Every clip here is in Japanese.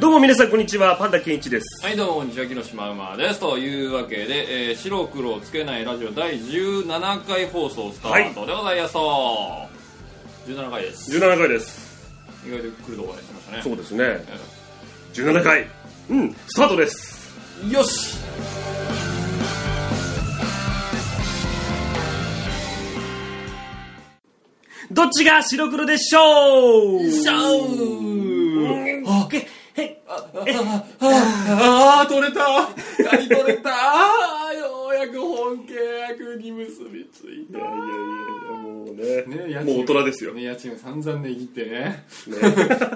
どうも皆さんこんにちはパンダケンイチです。はいどうもこんにちは木の島馬です。というわけで、えー白黒をつけないラジオ第17回放送スタートでございます。と、17回です。17回です。意外と来るとこまで来ましたね。そうですね。17回。うんスタートです。よし。どっちが白黒でしょう？シャう。ん。ウあへへああ取れた刈り取れたあようやく本契約に結びついたいやいやいやもうね家賃もう大人ですよ、ね家賃散々値切ってね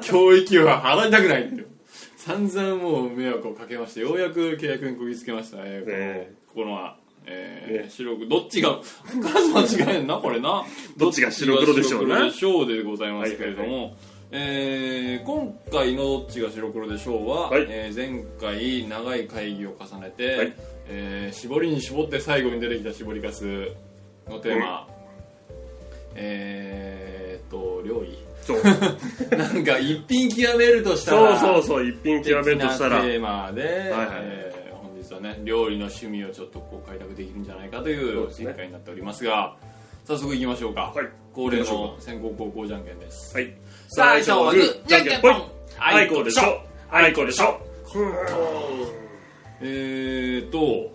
教育は払いたくないんだよ散々もう迷惑をかけましてようやく契約にこぎつけましたねこのこのはえー白黒どっちが間違えんなこれなどっちが白黒でしょうなどっちが白黒でしょうでございますけれども、えー今回の「どっちが白黒でしょうは」はい。えー前回長い会議を重ねて、はい。えー絞りに絞って最後に出てきた絞りかすのテーマ、えーっと料理。そう。なんか一品極めるとしたらそうそうそう一品極めるとしたら。テーマで、はいえー本日はね料理の趣味をちょっとこう開拓できるんじゃないかという展開になっておりますが早速いきましょうか、はい。恒例の先行後攻じゃんけんです。はい。最初はグー。じゃんけんぽん。あいこでしょ。あいこでしょ。えーと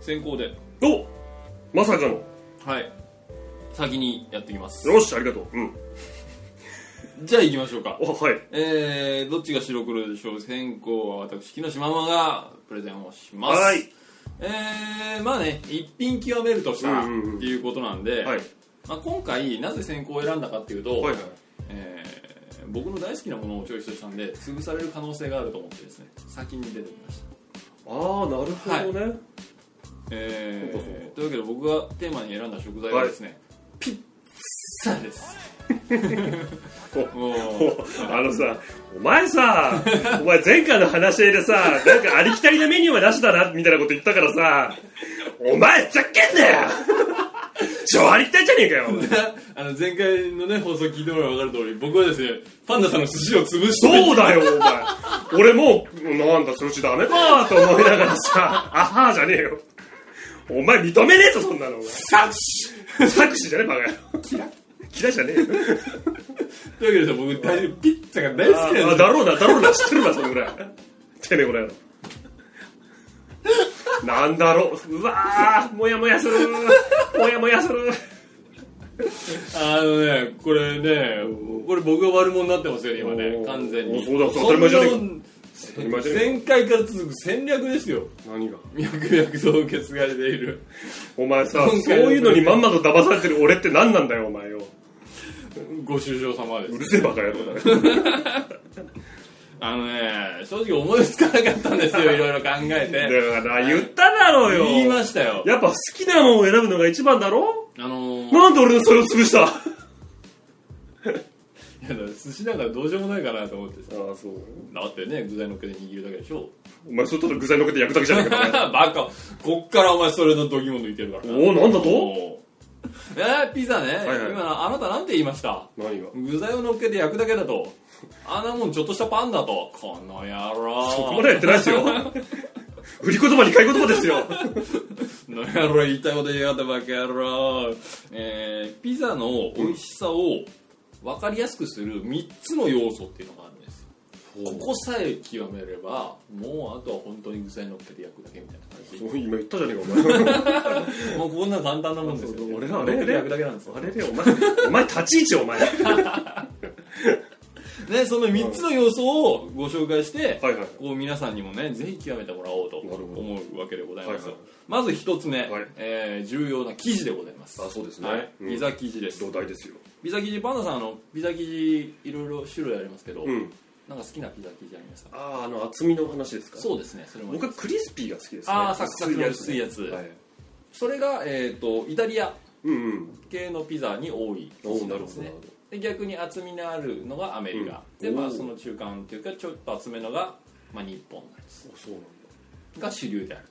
先行で。おまさかの。はい。先にやっていきます。よしありがとう。うん。じゃあ行きましょうか。おはい。えー、どっちが白黒でしょう。先行は私木下ママがプレゼンをします。はいえー、まあね一品極めるとしたらってうんうんうん。いうことなんで、はい。まあ、今回なぜ先行を選んだかっていうと、はいはい。えー僕の大好きなものをチョイスしたんで潰される可能性があると思ってですね先に出てきました。ああなるほどね、えそうかそうー、というわけで僕がテーマに選んだ食材はですね、ピッツァですあのさ、お前さ、お前前回の話し合いでさ、なんかありきたりなメニューはなしだな、みたいなこと言ったからさ、お前ふざけんなよ超ありきたりじゃねえかよあの前回のね放送聞いてもらえば分かる通り僕はですねパンダさんの寿司を潰してそうだよ、お前。俺もう、なんだ、そっちダメかと思いながらさ、あはーじゃねえよ。お前認めねえぞ、そんなの。お前サクシ作詞じゃねえ、バカ野郎。キラキラじゃねえよ。というわけで僕大ピッツァが大好きなんですあだろうな、だろうな、知ってるな、そのぐらい。てめえ、この野郎。なんだろう、うわー、もやもやする、もやもやする。あのね、これね、これ僕が悪者になってますよね、今ね完全に。おそうだそう当たり前じゃねえか前じゃねえ前回から続く戦略ですよ。何が？脈々と受け継がれている。お前さ、そう今回のいうのにまんまと騙されてる俺って何なんだよ、お前よ。ご愁傷様です。うるせえバカ野郎だね。あのね、正直思いつかなかったんですよ、いろいろ考えて。だから、言っただろうよ。言いましたよ。やっぱ好きなものを選ぶのが一番だろあのー、なんで俺のそれを潰した？あ いやだ寿司なんかどうしようもないかなと思ってさ。あ、そう。だってね、具材のっけて握るだけでしょ。お前、それただ具材のっけて焼くだけじゃねえか。バカ、こっからお前それの度肝抜いてるからな。おおなんだと？えー、ピザね、いはい。今あなたなんて言いました？何が？具材を乗っけて焼くだけだと。あんなもんちょっとしたパンだと。この野郎。そこまでやってないですよ。売り言葉に買い言葉ですよ。この野郎言いたいこと言いやがったバカ野郎えー、ピザの美味しさを分かりやすくする3つの要素っていうのがある。んですここさえ極めればもうあとは本当に具材乗っけて焼くだけみたいな感じ。そう今言ったじゃねえか、お前。もうこんな簡単なもんですよ。俺乗っけて焼くだけなんですよ。あれれ、お前、お前立ち位置お前。は ね、その3つの要素をご紹介して、いはい。こう皆さんにもねぜひ極めてもらおうと思うわけでございます、はいはい。まず一つ目、はい。えー重要な生地でございます。あ、そうですね。はい、うん。ピザ生地です。土台ですよ。ピザ生地パンダさんあのピザ生地いろいろ種類ありますけど、うん。なんか好きなピザ生地ありますか？ああ、あの、厚みの話ですか？そうですねそれも僕はクリスピーが好きですね。あーサクサクの薄いやつはい。それが、えー、とイタリア。系のピザに多い生地なんですねで逆に厚みのあるのがアメリカ、うんでまあその中間っていうかちょっと厚めのが、まあ、日本なんです。そうなんだ。が主流である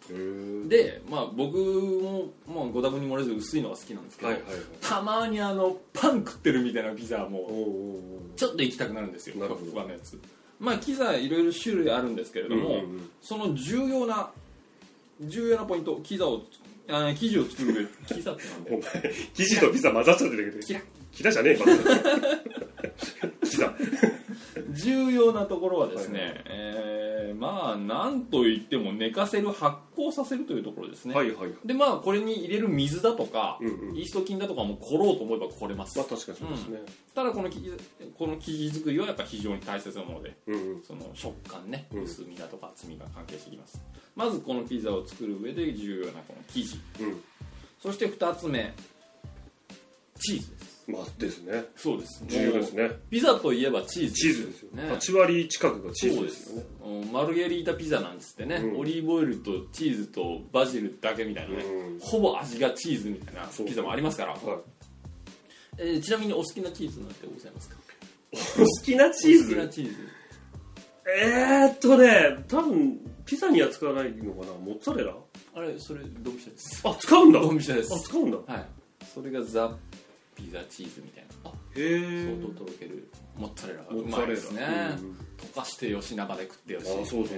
と。で、まあ、僕も、まあ、ご多分に漏れず薄いのが好きなんですけど、はいはいはい。たまにあのパン食ってるみたいなピザもちょっと行きたくなるんですよふわのやつ。まあ機材いろいろ種類あるんですけれども、うんうんうん。その重要な重要なポイントキザをあ生地を作る上キザってなんだおよ前生地とピザ混ざっちゃってるけど。キラキラじゃねえかピザ重要なところはですね、えーまあなんと言っても寝かせる発酵させるというところですね、はいはいでまあこれに入れる水だとか、うんうん。イースト菌だとかも凝ろうと思えば凝れます、まあ確かにそうですね。ただこの生地この生地作りはやっぱ非常に大切なものでうんうん。その食感ねうん。薄みだとか厚みが関係してきます、まずこのピザを作る上で重要なこの生地。うん。そして2つ目チーズですまあですね。そうです重要ですね。ピザといえばチーズチーズですよ。ね8割近くがチーズですよね。うんマルゲリータピザなんですってね、うん。オリーブオイルとチーズとバジルだけみたいなね、うん。ほぼ味がチーズみたいなピザもありますから、はい。えーちなみにお好きなチーズなんてございますか？お好きなチーお好きなズチーズ。えーっとね多分ピザには使わないのかな？モッツァレラ？あれそれドンピシャです。あ使うんだ。ドンピシャです。あ使うんだ。はい。それがザ・ピザチーズみたいな。相当とろける。モッツァレラがうまいですね、うん溶かしてよし生で食ってよし、あそうそうそう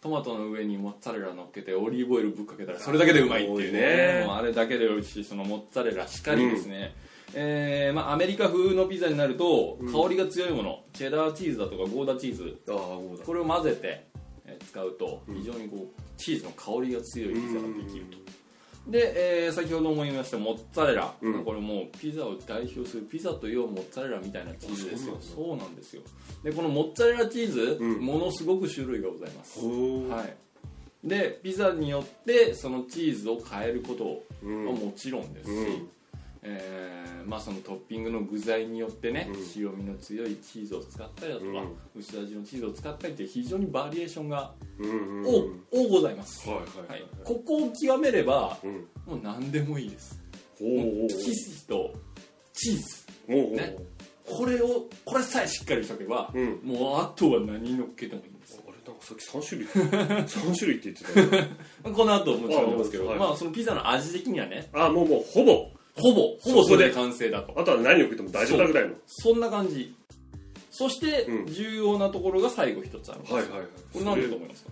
トマトの上にモッツァレラ乗っけてオリーブオイルぶっかけたらそれだけでうまいっていうね。あれだけで美味しいそのモッツァレラしかりですね、えーまあ、アメリカ風のピザになるとうん。香りが強いもの、チェダーチーズだとかゴーダチーズ。これを混ぜてえー使うとうん。非常にこうチーズの香りが強いピザができると、で、えー先ほども言いましたモッツァレラ、うん。これもうピザを代表するピザというモッツァレラみたいなチーズですよ。あそそうなんですよ。でこのモッツァレラチーズ、うん。ものすごく種類がございます、はい。でピザによってそのチーズを変えることうん。はもちろんです。し、うんえーまあ、そのトッピングの具材によってね、うん。塩味の強いチーズを使ったりだとか、う薄味のチーズを使ったりって非常にバリエーションがうんうん多,、多ございます、はいははい。いはい。ここを極めればうん。もう何でもいいです。生地とチーズ。ほうね。これをこれさえしっかりしとけば、うん。もうあとは何乗っけてもいいんですあれなんかさっき三種類 三種類って言ってたよ この後もちろんありますけどはい。まあそのピザの味的にはね。あもうもうほぼほぼほぼそれで完成だと。あとは何を食っても大丈夫なぐらいのそんな感じ。そしてうん。重要なところが最後一つあるんですはいはいはい。これ何だと思いますか？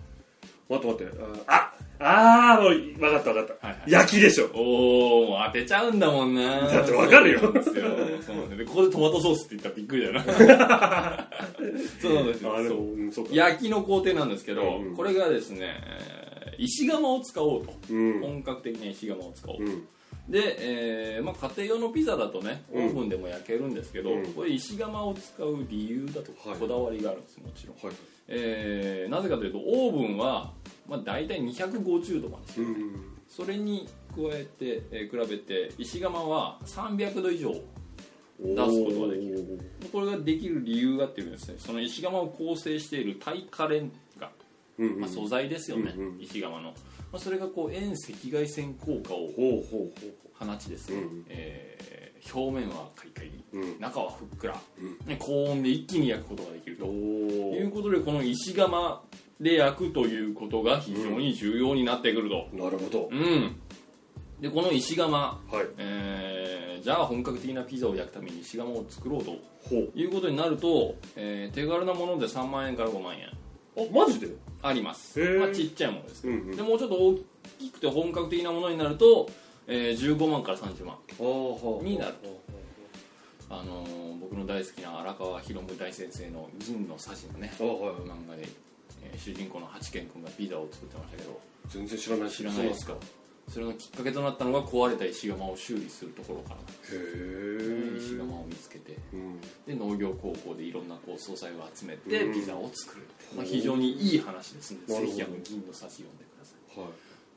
待って待って。あああーもう分かった分かったはいはい焼きでしょおお当てちゃうんだもんなだってわかるよそうなんですよそうなんですでここでトマトソースって言ったらびっくりだよなそうなんですよあでそうもうんそうか焼きの工程なんですけど、うんうんこれがですねえー石窯を使おうと、うん本格的な石窯を使おうと、うんで、えーまあ、家庭用のピザだとねオうん。ーブンでも焼けるんですけど、うん。これ石窯を使う理由だとかはい。こだわりがあるんですもちろん、はい。えーなぜかというとオーブンは、まあ、大体250度までうん。それに加えて、えー比べて石窯は300度以上出出すことができる。これができる理由がっていうとですねその石窯を構成している耐火レンガ、うんうん。まあ、素材ですよね、うんうん。石窯の、まあ、それがこう遠赤外線効果を放ちですね、うん。えー表面はカリカリううん。中はふっくら、うん。ね、高温で一気に焼くことができると。おいうおことでこの石窯で焼くということが非常に重要になってくると。なるほど。うん、でこの石窯、はい。えーじゃあ本格的なピザを焼くために石窯を作ろうということになると、えー手軽なもので3万円から5万円。あマジで？あります。へー。まあ、ちっちゃいものです。けど、うんうん。でもうちょっと大きくて本格的なものになると、えー15万から30万になるあのー僕の大好きな荒川博夢大先生の「銀のさじ」のねあはいはい漫画で、えー主人公の八健君がピザを作ってましたけど。全然知らない知らないですかそれのきっかけとなったのが壊れた石窯を修理するところから。へえ石窯を見つけて。うん。で農業高校でいろんなこう素材を集めてうん。ピザを作るって、まあ、非常にいい話ですんでなるほど。ぜひあの銀のさじ読んでください。はい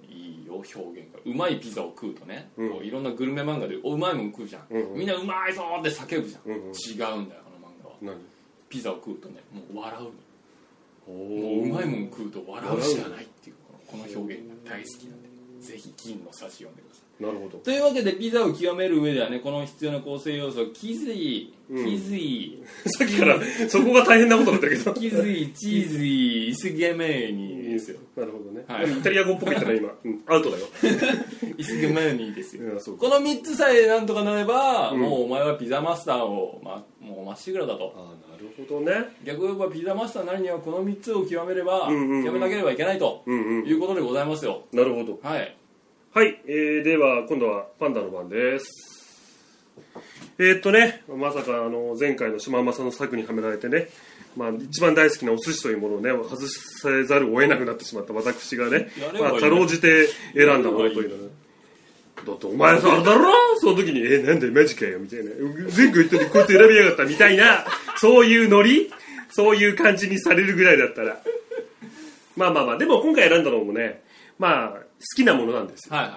いいよ表現が。うまいピザを食うとね、うん。こういろんなグルメ漫画でおうまいもん食うじゃん、うんうん。みんなうまいぞーって叫ぶじゃん、うんうん違うんだよあの漫画は。何？ピザを食うとねもう笑うもううまいもん食うと笑うしかないっていうこのこの表現が大好きなんでぜひ銀のさじ読んでください。なるほど。というわけでピザを極める上ではねこの必要な構成要素生地うん。生 地さっきからそこが大変なことだったけど。生地チーズイスゲメーニですよ。なるほどね、はい。イタリア語っぽく言ったら今、うん、アウトだよ。イスゲメーニですよ。この3つさえなんとかなれば、うん。もうお前はピザマスターを、ま、もうまっしぐらだと。ああなるほ当ね。逆を言えばピザマスターなりにはこの3つを極めれば、うんうんうん。極めなければいけないとうんうん。いうことでございますよ。なるほど。はい。はい、えー、では今度はパンダの番です。えー、っとねまさかあの前回の島正の策にはめられてねまあ、一番大好きなお寿司というものをね外さざるを得なくなってしまった私がねやればいいまあ、かろうじて選んだものというのはねだってお前さあれだろ？その時に「えなんでマジかよ」みたいな「前回言ったのにこいつ選びやがった」みたいなそういうノリ？そういう感じにされるぐらいだったら。まあまあまあでも今回選んだのもねまあ好きなものなんです。よはいはい。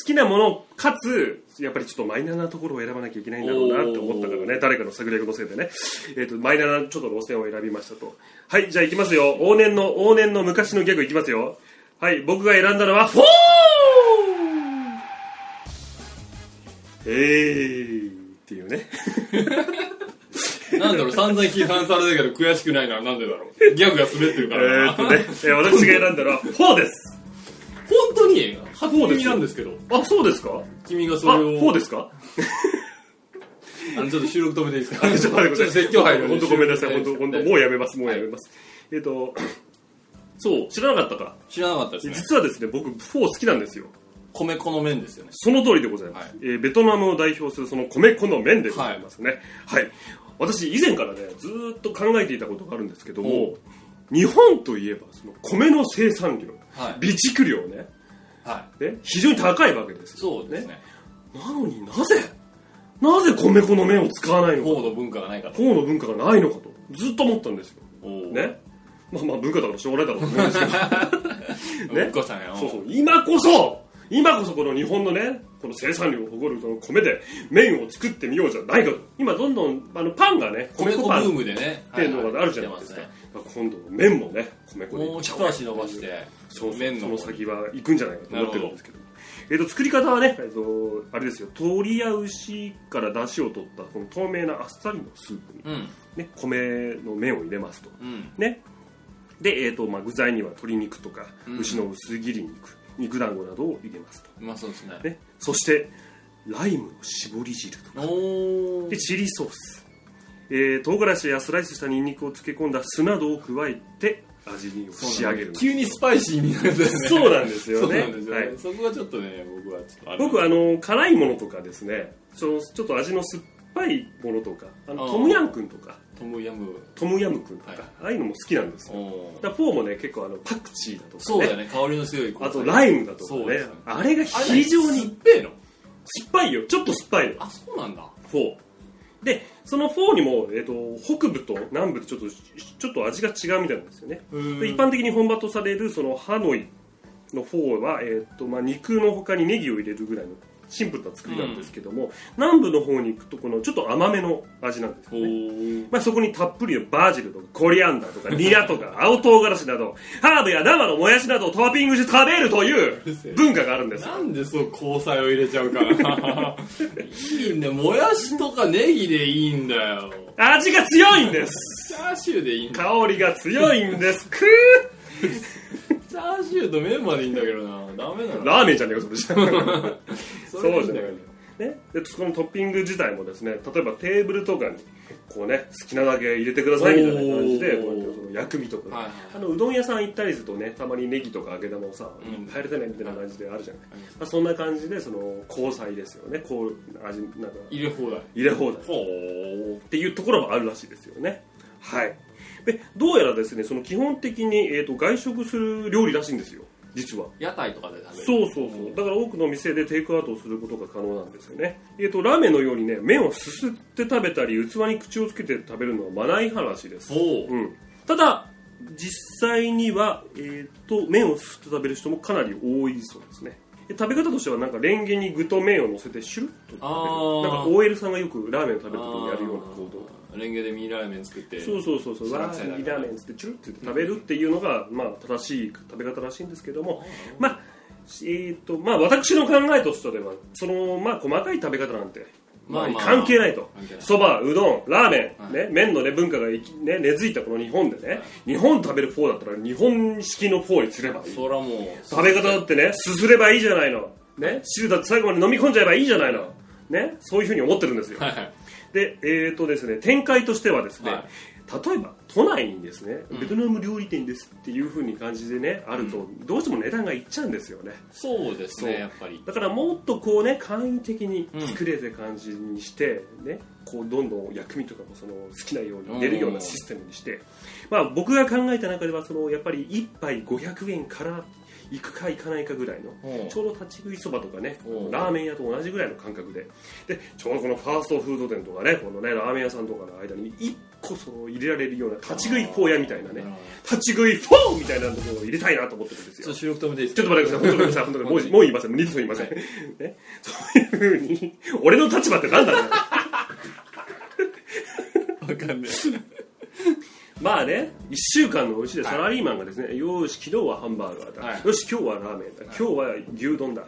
好きなものかつやっぱりちょっとマイナーなところを選ばなきゃいけないんだろうなって思ったからね誰かの策略のせいでね、えー、とマイナーなちょっと路線を選びましたと。はいじゃあいきますよ。往年の往年の昔のギャグいきますよ。はい僕が選んだのはフォーえーっていうね。なんだろう散々批判されたけど悔しくないのはなんでだろう。ギャグが滑ってるえからな。ーっとね、えー私が選んだのはフォーです。本当に？初耳なんですけど。あそうですか？君がそあれを。フォーですか？あのちょっと収録止めていいですか？ちょっと待ってください。説教入る本当ごめんなさい。本当本当もうやめます。もうはいやめます。えっと、そう、知らなかったか。知らなかったですね。実はですね、僕、フォー好きなんですよ。米粉の麺ですよね。その通りでございます。はい。えーベトナムを代表するその米粉の麺でございますね。はい。私、以前からね、ずーっと考えていたことがあるんですけども、日本といえば、その米の生産量、はい。備蓄量ね、はね非常に高いわけですいそうですね。なのになぜ、なぜ米粉の麺を使わないのか。の文化がないかと。の文化がないのかと、ずっと思ったんですよ。ね。まあまあ文化だからしょうがないだろうと思うんですけど。ね。そうそう。今こそ今こそこの日本のねこの生産量を誇るその米で麺を作ってみようじゃないかと。今どんどんあのパンがね米粉ブパンっームでね。ていうのがあるじゃないですか、はだから今度麺もね米粉で。もう一足伸ばして。そうの。先は行くんじゃないかと思ってるんですけど。えー、と作り方はね、えー、とあれですよ。鶏や牛から出汁を取ったこの透明なあっさりのスープに、うん。ね、米の麺を入れますと。うん。ね。で、えーとまあ、具材には鶏肉とか、うん。牛の薄切り肉肉団子などを入れますと、うまそうですね。ね、そしてライムの絞り汁とか。おでチリソース、えー、唐辛子やスライスしたニンニクを漬け込んだ酢などを加えて味に仕上げる。急にスパイシーになるんだよね。そうなんですよそうねなんですよね、はい。そこがちょっとね僕はちょっと僕あの辛いものとかですね。そのちょっと味の酸っぱいものとかあのトムヤンクンとかトムヤム。トムヤムクンとか、はい。ああいうのも好きなんですよ。おだからフォーもね結構あのパクチーだとかね。そうだよね香りの強いあとライムだとかね。そうですね。あれが非常に酸っぱいの？酸っぱいよ。ちょっと酸っぱいの。あそうなんだ。フォー。でそのフォーにも、えー、と北部と南部でちょっとちょっと味が違うみたいなんですよね。で一般的に本場とされるそのハノイのフォーは、えーとまあ、肉の他にネギを入れるぐらいのシンプルな作りなんですけども、南部の方に行くとこのちょっと甘めの味なんですおよね。ー。まあ、そこにたっぷりのバジルとかコリアンダーとかニラとか青唐辛子などハーブや生のもやしなどをトッピングして食べるという文化があるんですよ。なんでそう交際を入れちゃうか。な いいんだよもやしとかネギでいいんだよ。味が強いんです。チャーシューでいいんだよ。香りが強いんです。くチャーシューと麺までいいんだけどな。ダメな。のーラーメンじゃねえかそれじゃそれでいいんだよね、でそこのトッピング自体もですね例えばテーブルとかにこうね好きなだけ入れてくださいみたいな感じでこうやってその薬味とか、はいはい。あのうどん屋さん行ったりするとねたまにネギとか揚げ玉をさうん。入れてねみたいな感じであるじゃない、まあ、そんな感じでその交際ですよね。こう味なんか入れ放題。入れ放題。ほっていうところもあるらしいですよね。はいでどうやらですねその基本的に、えー、と外食する料理らしいんですよ。実は。屋台とかで食べる。そうそうそう。だから多くの店でテイクアウトをすることが可能なんですよね。えっ、とラーメンのようにね麺をすすって食べたり器に口をつけて食べるのはマナー違反らしいです。ほう。うん、ただ実際には、えー、と麺をすすって食べる人もかなり多いそうですね。で食べ方としてはなんかレンゲに具と麺を乗せてシュルッと食べる。なんか OL さんがよくラーメンを食べる時にやるような行動レンゲでミニラーメン作ってそうそうそうそう。わーミラーメンっつってチュルって食べるっていうのが、まあ、正しい食べ方らしいんですけどもまあえーとまあ、私の考えとしてはその、まあ、細かい食べ方なんて、まあ関係ないと。そばうどんラーメン、はい。ね、麺の、ね、文化がいき、ね、根付いたこの日本でね、日本食べるフォーだったら日本式のフォーにすればいい。そらもう食べ方だってねすすればいいじゃないの、ね、汁だって最後まで飲み込んじゃえばいいじゃないの、ね、そういうふうに思ってるんですよ。はいはい。でえーとですね展開としてはですね、はい。例えば都内にですね、うん。ベトナム料理店ですっていう風に感じでねあると、どうしても値段がいっちゃうんですよね。そうですねやっぱり。だからもっとこうね簡易的に作れる感じにして、ねこうどんどん薬味とかもその好きなように入れるようなシステムにして、まあ、僕が考えた中ではそのやっぱり1杯500円からいくかいかないかぐらいのうんちょうど立ち食いそばとかねうんラーメン屋と同じぐらいの感覚ででちょうどこのファーストフード店とかねこのねラーメン屋さんとかの間に1個その入れられるような立ち食いフォー屋みたいなねうん立ち食いフォーみたいなところを入れたいなと思ってるんですよちょっと待ってください、本当にごめんなさい、本当にもうもう言いません、二度と言いません。ね、そういうふうに、俺の立場って何なんだよ。わかんないまあね、1週間のうちでサラリーマンがですね、よーし、昨日はハンバーガーだ、はい。よし、今日はラーメンだ、今日は牛丼だ、ん？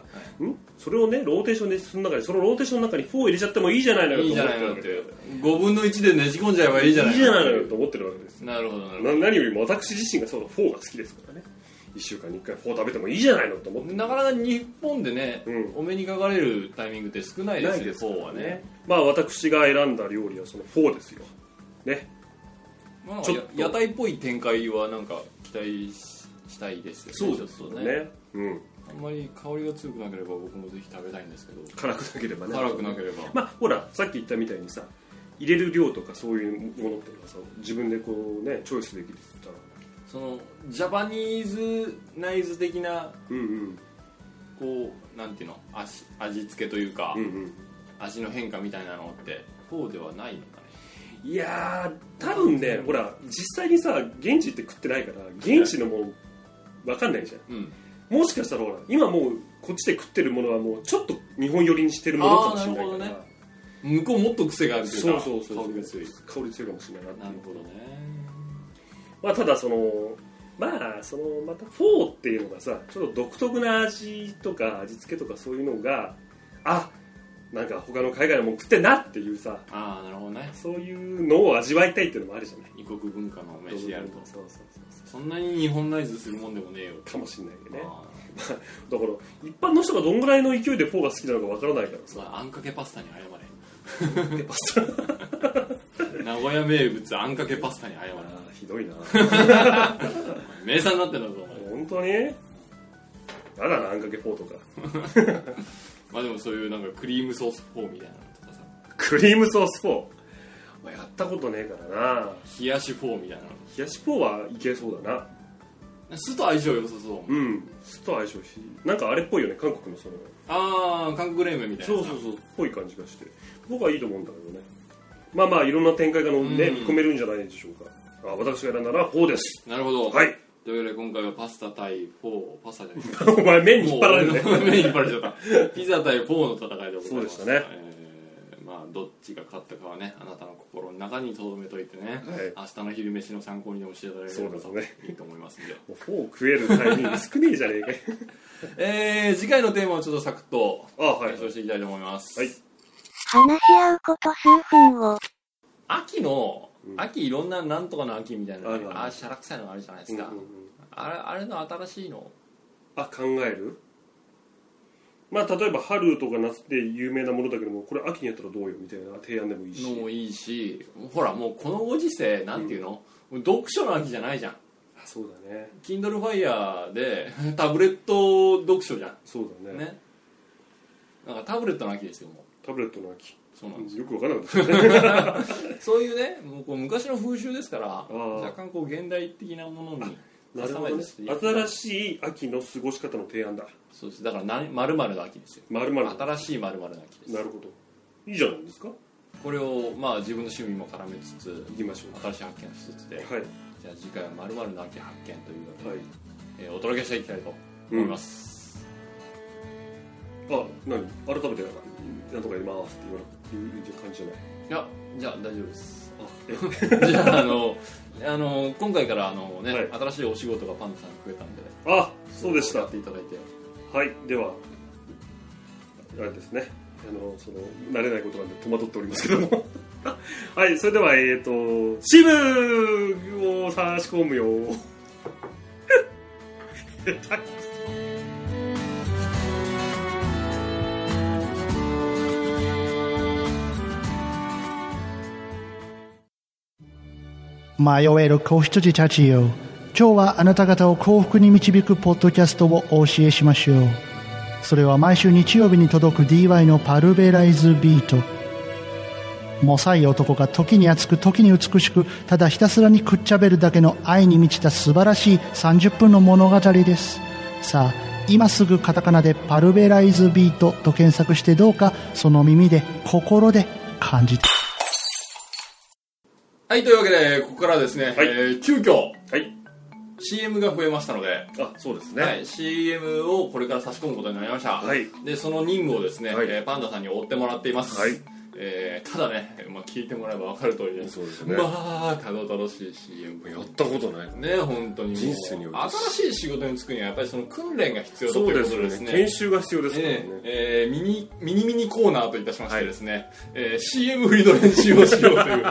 それをね、ローテーションで進む中で、そのローテーションの中にフォー入れちゃってもいいじゃないのよと思ってるわ5分の1でねじ込んじゃえばいいじゃないけいいじゃないのよと思ってるわけです。なるほどなるほな何よりも私自身がそのフォーが好きですからね。1週間に1回フォー食べてもいいじゃないのと思ってどなかなか日本でね、うん。お目にかかれるタイミングって少ないですよフォーはね。まあ私が選んだ料理はそのフォーですよ。ね。まあちょっと。や屋台っぽい展開はなんか期待ししたいですよねちょっとね。ね。うん。あんまり香りが強くなければ僕もぜひ食べたいんですけど。辛くなければね。辛くなければ、まあほらさっき言ったみたいにさ入れる量とかそういうものっていうのはさ自分でこうねチョイスできるって言ったら。そのジャパニーズナイズ的なうんうん。こうなんていうの味味付けというか、うんうん。味の変化みたいなのってフォーではないの？いやー多分ねほら実際にさ現地って食ってないから現地のもん分かんないじゃうん。んもしかしたらほら今もうこっちで食ってるものはもうちょっと日本寄りにしてるものかもしれないから。あーなるほ向こうもっと癖があるというかそうそうそう香りが強い香り強いかもしれないななるほどね。まあ、ただそのまあそのまたフォーっていうのがさちょっと独特な味とか味付けとかそういうのがあなんか他の海外のもん食ってんなっていうさああなるほどね。そういうのを味わいたいっていうのもあるじゃない。異国文化の飯やると。そうそうそうそそんなに日本ナイズするもんでもねえよ。うかもしれないよね。あ だから一般の人がどんぐらいの勢いでフォーが好きなのかわからないからさ。ーまああんかけパスタに謝れ。名古屋名物あんかけパスタに謝れ。ひどいな。名産になってんだぞ本当に？やだなあんかけフォーとかまあでもそういうなんかクリームソースフォーみたいなのとかさ。クリームソースフォー、まあ、やったことねえからな。冷やしフォーみたいなの。冷やしフォーはいけそうだな。酢と相性良さそう。うん。酢と相性し。なんかあれっぽいよね韓国のその。ああ韓国冷麺みたいな。そうそうそうっぽい感じがして。僕はいいと思うんだけどね。まあまあいろんな展開がの、ねうん。見込めるんじゃないでしょうか。あ私が選んだのはフォーです。なるほど。はいというわけで今回はパスタ対フォーパスタじゃない。お前麺に引っ張られるね。もう麺に引っ張られちゃった。ピザ対フォーの戦いでございます。そうでしたね。えーまあどっちが勝ったかはねあなたの心の中に留めといてね、はい。明日の昼飯の参考にでもしていただければね。いいと思いますんで。もうフォー食えるタイミング少ねえじゃねえか。よ えー、次回のテーマをちょっとサクッとあはい。解消していきたいと思います、はい。話し合うこと数分を。秋の、うん秋いろんななんとかの秋みたいなあるあるああしゃらくさいのあるじゃないですか、うんうんうん。あれあれの新しいの？あ考える？まあ例えば春とか夏で有名なものだけどもこれ秋にやったらどうよみたいな提案でもいいし。のもいいしほらもうこのご時世なんていうの、読書の秋じゃないじゃん。あそうだね。Kindle Fire でタブレット読書じゃそうだね。んねなんかタブレットの秋ですよもう。タブレットの秋。そうなんです。よくわからなかったですね。そういうねもうこう昔の風習ですからー若干こう現代的なものになるほどね。新しい秋の過ごし方の提案だ。そうです。だから何丸々の秋ですよ。まるまる新しい丸々の秋です。なるほど。いいじゃないですか。これをまあ自分の趣味も絡めつつ行きましょ新しい発見をしつつでうはい。じゃあ次回は丸々の秋発見というわけで、はい。えーお届けしていきたいと思います、あ何？改めてなんとかやりますって言わないう感じじゃない？いやじゃあ大丈夫です。あえ。じゃああのあの今回からあのね、はい。新しいお仕事がパンダさんに増えたんであそうでした。やっていただいて。はいではあれですね。あのその慣れないことなんで戸惑っておりますけども。はいそれではえっ、と支部を差し込むよ。下 手迷える子羊たちよ。今日はあなた方を幸福に導くポッドキャストをお教えしましょう。それは毎週日曜日に届く DY のパルベライズビート。もさい男が時に熱く時に美しく、ただひたすらにくっちゃべるだけの愛に満ちた素晴らしい30分の物語です。さあ、今すぐカタカナでパルベライズビートと検索してどうかその耳で心で感じて。はい、というわけで、ここからはですね、はいえー急遽、はい。CM が増えましたので、あ、そうですね。はい、CM をこれから差し込むことになりました、はいでその任務をですね、はいえーパンダさんに追ってもらっています、はいえーただね、まあ、聞いてもらえば分かる通りそうですね。まあたどたどしい CM やったことない。ね本当に人生に新しい仕事に就くにはやっぱりその訓練が必要だとそういうですよね。ことですね。研修が必要ですからね。えええーミニミニミニコーナーといたしましてですね、えー CM 振りの練習をしようという。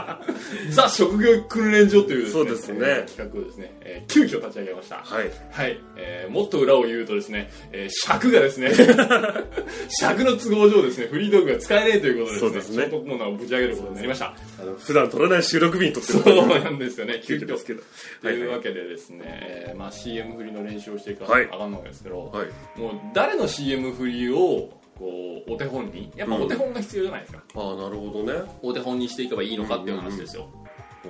ザ職業訓練所というですねそうですね。えー企画をですね、えー急遽立ち上げました。はい。はい、えーもっと裏を言うとですね、えー尺がですね 尺の都合上ですねフリードッグが使えないということでですね。そうですね。ショートコーナーをぶち上げることになりました。あの、普段撮らない収録日に撮ってそうる。なんですよね。急遽ですけど。というわけけでですね、えーまあ、CM 振りの練習をしていかはい。あかんのですけど、はい。もう誰の CM 振りをこうお手本にやっぱお手本が必要じゃないですか、ああ、なるほどね。お手本にしていけばいいのかっていう話ですよ、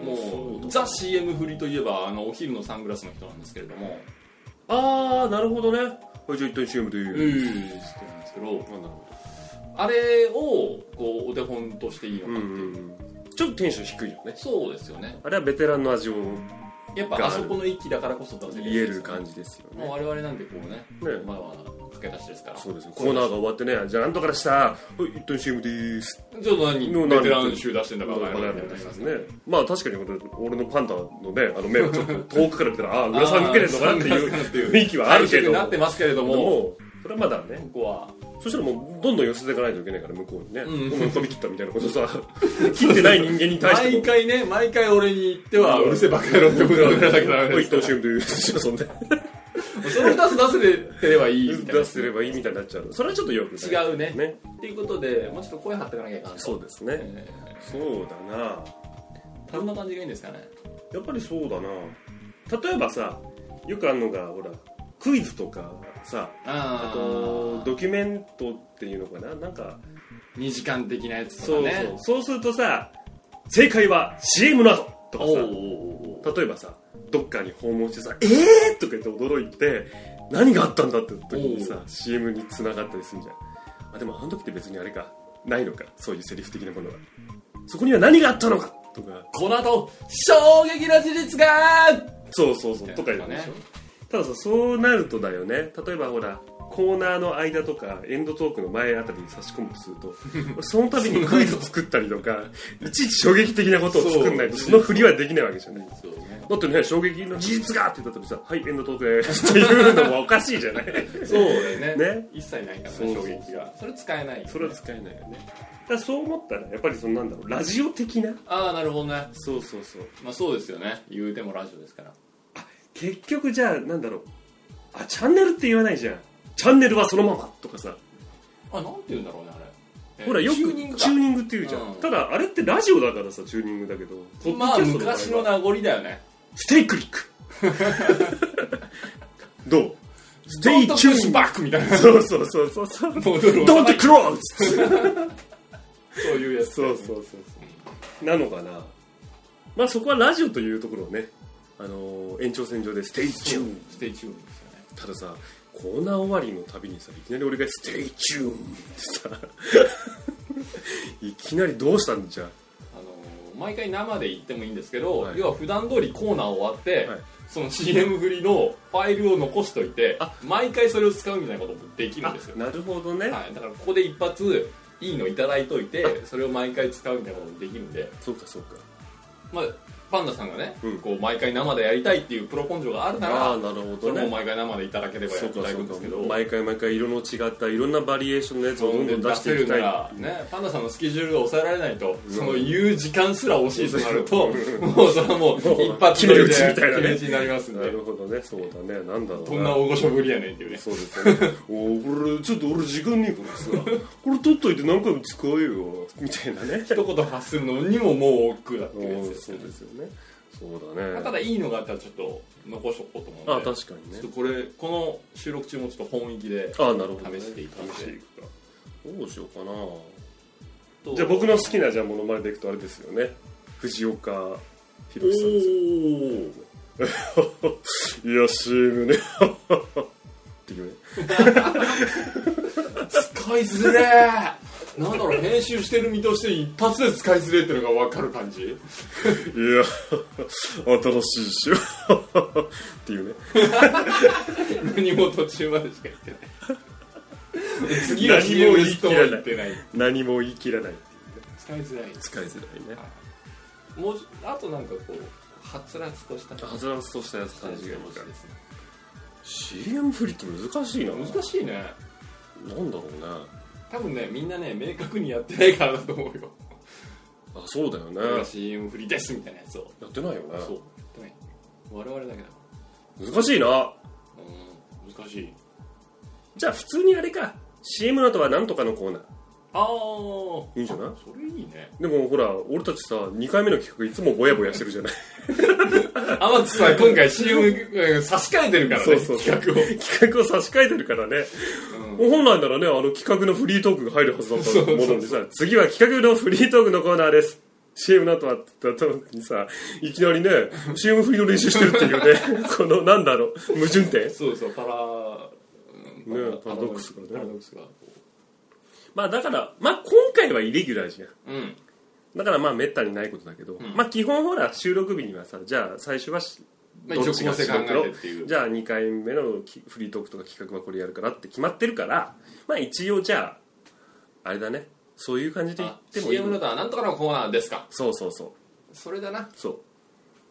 もうザ CM 振りといえばあのお昼のサングラスの人なんですけれども。ああ、なるほどね。はい、じゃあ一旦 CM で言う。うーって言うんですけどあれをこうお手本としていいのど。か、うんうんうん。ちょっとテンション低いよね。そうですよねあれはベテランの味をやっぱあそこの域だからこそ出せる言える感じですよね。もう我々なんてこうねねまあまあ駆け出しですからそうですよ。コーナーが終わってね、じゃあなんとからした。はい、一旦 CM でーす。ちょっと何のベテラン集出してんだからバカ野郎みたいなやつね。まあ確かに俺のパンダのね、あの目をちょっと遠くから見たら、ああ、浦さん向けてるのかなっていう雰囲気はあるけど。なってますけれどもも、それはまだね。ここはそしたらもうどんどん寄せていかないといけないから向こうにね、うん。どんどん飛び切ったみたいなことさ。切ってない人間に対して。も毎回ね毎回俺に言ってはうるせえバカ野郎ってことを言わなきゃダメです一等 CM というそんでその2つ出せてればいいみたいな。出せればいいみたいになっちゃうそれはちょっとよくない。違うね。ね。っていうことでもうちょっと声張っていかなきゃいけないそうですね、えそうだな。ー。どんな感じがいいんですかね。やっぱりそうだな。例えばさよくあるのがほらクイズとかさああとドキュメントっていうのかな？なんか2時間的なやつそうとかね。そうそう。するとさ正解は CM などとかさ例えばさどっかに訪問してさ「えー!」とか言って驚いて何があったんだって時にさ CM に繋がったりするんじゃん。あでもあの時って別にあれか。ないのか？そういうセリフ的なものが。そこには何があったのか？とか。この後衝撃の事実が！そうそうそう。とか言うでしょ？たださそうなるとだよね。例えばほらコーナーの間とかエンドトークの前あたりに差し込むとすると その度にクイズ作ったりとかいちいち衝撃的なことを作んないとその振りはできないわけじゃない。そう。ねだってね衝撃の事実がって言った時さ「はいエンドトークです」っていうのもおかしいじゃない。そうだよね。ね？一切ないからね衝撃が。それ使えないそれは使えないよね。だからそう思ったらやっぱりそのなんだろうラジオ的な？ああなるほどね。そうそうそう。まあそうですよね。言うてもラジオですから結局じゃあなんだろう。あチャンネルって言わないじゃん。チャンネルはそのままとかさ。あなんて言うんだろうねあれ。ほらよくチューニングかチューニングって言うじゃん、うん。ただあれってラジオだからさチューニングだけど。ポッドまあキャスト場合は昔の名残だよね。Stay click。どう？ Stay tuning back みたいな。そうそうそうそうそう。戻る Don't close。そういうやつそうそうそうそう。なのかな。まあそこはラジオというところをねあのー延長線上で Stay tune, stay tune ですよね。たださコーナー終わりのたびにさいきなり俺が Stay tune ってさ いきなりどうしたんじゃ？あのー毎回生で言ってもいいんですけど、はい。要は普段通りコーナー終わって、はい。その CM 振りのファイルを残しといてあ。毎回それを使うみたいなこともできるんですよ、なるほどね、はい、だからここで一発いいのいただいといてそれを毎回使うみたいなこともできるんで、そうかそうか。まあ、パンダさんがね、うん。こう毎回生でやりたいっていうプロ根性があるならああなるほどね。それも毎回生でいただければやそうっていんですけど毎回毎回色の違ったいろんなバリエーションのやつをどんどん出していきたい。ら、ね、パンダさんのスケジュールが抑えられないと、その言う時間すら惜しいとなると、うん。もうそれはもう一発決め打ちみたいなね決め打ちになりますんで。なるほどね。そうだね。なんだろうどんな大御所ぶりやねんっていうね。そうですよねおこれちょっと俺時間ねえからさこれ取っといて何回も使えよみたいなね。一言発するのにももう億劫だっていうやつおですよねそうですよね。そうだね。ただいいのがあったらちょっと残しとこうと思うんで。あ確かにね。ちょっとこれこの収録中もちょっと本域であなるほど、ね、試していくんで試して。いくかどうしようかな。とじゃあ僕の好きなじゃあモノマネでいくとあれですよね。藤岡弘さんですよいや CM ね。っていうね 使いづれー なんだろう編集してる身として一発で使いづれっていうのが分かる感じ？いや新しいし。よ っていうね。何も途中までしか言ってない。次は何も言い切らない。何も言い切らない使いづらい。使いづらいね。もうあとなんかこうはつらつとしたはずらつとしたやつ感じがいいか。らですね。CM 振りって難しいな。難しいねなんだろうね。多分ねみんなね明確にやってないからだと思うよ。あそうだよね。CM 振りですみたいなやつを。やってないよそうやっねてない。我々だけだ。難しいな。うん難しい。じゃあ普通にあれか。CM の後はなんとかのコーナーああいいんじゃない？それいいね。でもほら俺たちさ2回目の企画いつもぼやぼやしてるじゃない？天津さん今回 CM うん差し替えてるからねそうそう企画を。企画を差し替えてるからね、本来ならねあの企画のフリートークが入るはずだったものにさ次は企画のフリートークのコーナーです。CM の後はって言った時にさいきなりね CM フリーの練習してるっていうねこのなんだろう矛盾点そうそうパラうんねパラドックスがねパラドックスがまあだからまあ今回はイレギュラーじゃん。うん。だからまあめったにないことだけど、ん。まあ基本ほら収録日にはさじゃあ最初はしまあどっちが一応構成考えてっていう。じゃあ2回目のきフリートークとか企画はこれやるからって決まってるからまあ一応じゃああれだね。そういう感じで言あってもいい。CM のとはなんとかのコーナーですか。そうそうそう。それだな。そう。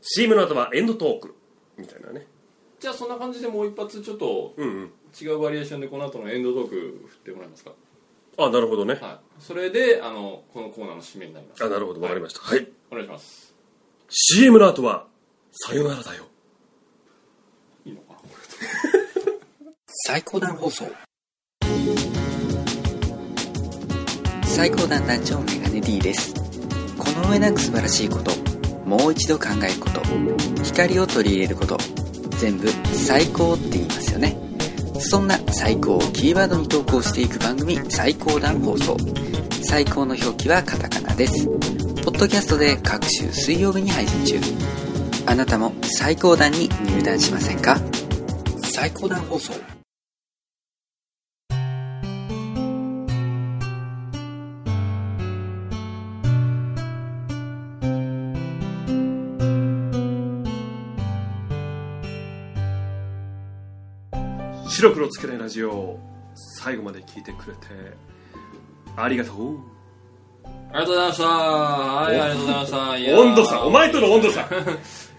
CM の後はエンドトーク。みたいなね。じゃあそんな感じでもう一発ちょっとうんうん。違うバリエーションでこの後のエンドトーク振ってもらえますかあなるほどね。はい。それであのこのコーナーの締めになります。あなるほど。わかりました。はい、お願いします。CM の後はさよならだよ。いいのかな？最高段放送。最高段団長メガネ D です。この上なく素晴らしいこと。もう一度考えること。光を取り入れること。全部最高って言いますよねそんな最高をキーワードに投稿していく番組最高段放送。最高の表記はカタカナです。ポッドキャストで各週水曜日に配信中。あなたも最高段に入団しませんか？最高段放送。白黒つけないラジオ最後まで聞いてくれてありがとう。ありがとうございました。はいありがとうございました。温度差。お前との温度差。い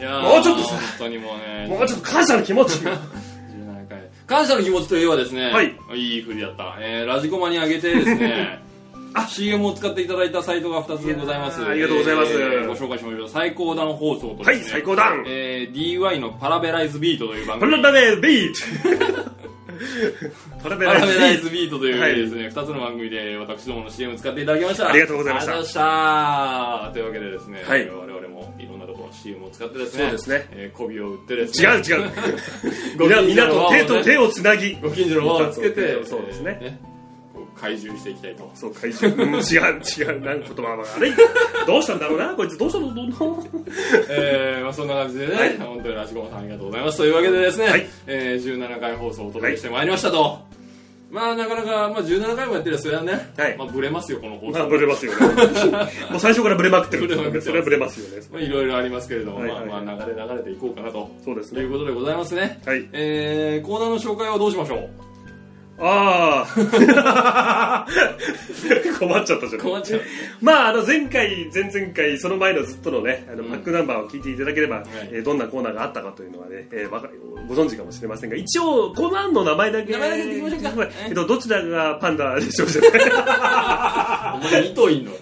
やー。もうちょっとさ。本当にもうね。もうちょっと感謝の気持ち17 回。感謝の気持ちといえばですね、はい、いい振りだった、えーラジコマに上げてですね CM を使っていただいたサイトが2つございます。ありがとうございます。えーご紹介しましょう。最高段放送とはいですね。最高段。えー DY のパラベライズビートという番パ組ラベラビート パラベパライズビート。というですね、2つの番組で私どもの CM 使っていただきました。ありがとうございました。といました。というわけでですね、はい我々もいろんなところの CM を使ってですねそうですね。えー媚びを売ってですね違う違う。ごみなみんな近所のと手と手をつなぎ。ご近所の輪をつけてそうですね。えーこう怪獣していきたいと。そう怪獣。うん違う違う。なんか言葉が悪い。どうしたんだろうなこいつ。どうしたのどうしたの？えーまあ、そんな感じでね、はい。本当にラジコマさんありがとうございます。というわけでですね、はい。えー17回放送をお届けしてまいりましたと、まあなかなか、まあ、17回もやってるそれはね、はい。まあ、ブレますよこの放送。まあブレますよね。もう最初からブレまくってる。それはブレますよね。まあ、いろいろありますけれども、はいはいはい。まあ、まあ流れ流れていこうかなと。そうですね。いうことでございますね、はい。えーコーナーの紹介はどうしましょう？ああ 困っちゃったじゃん。困っちゃう。まああの前回前々回その前のずっとのねあのうん。バックナンバーを聞いていただければ、い。えーどんなコーナーがあったかというのはね、えーわかご存知かもしれませんが一応コーナーの名前だけ名前だけ言ってみましょうか。えっとどちらがパンダでしょうじゃない？お前2頭いんの？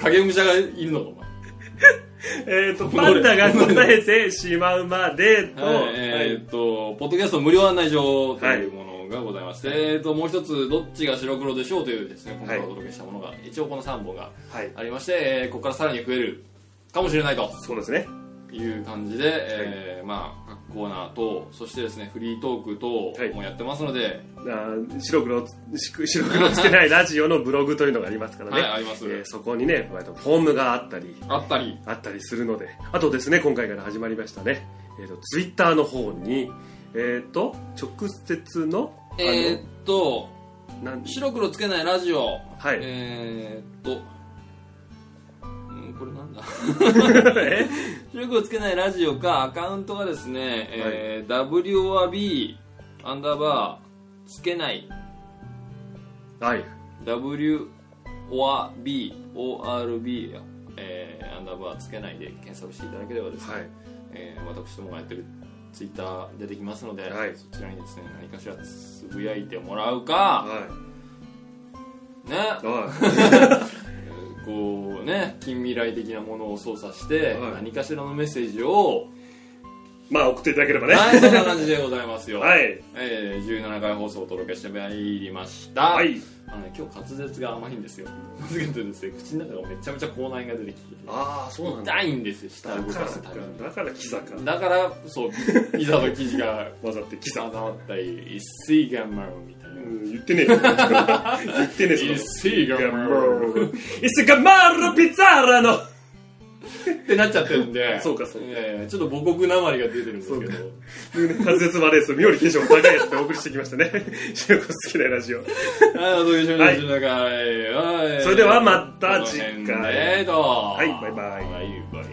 影武者がいるのかお前。えっとパンダが答えてしまうまでと、はい、えーっと、ポッドキャスト無料案内状というものがございまして、えーっと、もう一つ、どっちが白黒でしょうというですね、今回お届けしたものが、一応この3本がはいありまして、えーここからさらに増えるかもしれないと。そうですね。いう感じで、えーまあ各コーナーとそしてですねフリートーク等はい。もやってますので、あー白黒し白黒つけない ラジオのブログというのがありますからね、はいあります。えーそこにねフォームがあったりあったり。あったりするのであとですね今回から始まりましたね、えー、とツイッターの方にえっ、と直接の、えー、っと白黒つけないラジオ。はい。えー、っとうんこれなんだ？え？白黒つけないラジオか。アカウントがですね、えー WORB アンダーバーつけない。はい。WORB ORB えーアンダーバーつけないで検索していただければですね、はい。えー私どもがやってるツイッター出てきますので、はい。そちらにですね何かしらつぶやいてもらうか。はい。ね。は こうね近未来的なものを操作して、はい。何かしらのメッセージをいまあ送っていただければね。はいそんな感じでございますよ。はい。えー、17回放送をお届けしてまいりました、はい。あのね、今日滑舌が甘いんですよ。なぜかというとですね口の中がめちゃめちゃ口内が出てきて。ああそうなんだ。痛いんですよ舌を動だかすたびに。だからキザか。だからそう ピザと生地が混ざってキザ。混ざったり一水ガンマロみたいな。うん言ってねえよ。言ってねえ一そ水ガンマロ。のイスガマールピッツァーラのってなっちゃってるんで。そうかそうか。ちょっと母国なまりが出てるんですけど。滑舌悪いです妙にテンション高いやつでお送りしてきましたね。白子好きなラジオ。はいお届けしまい17回はい。それではまた次回。はいバイバイ。バイバイ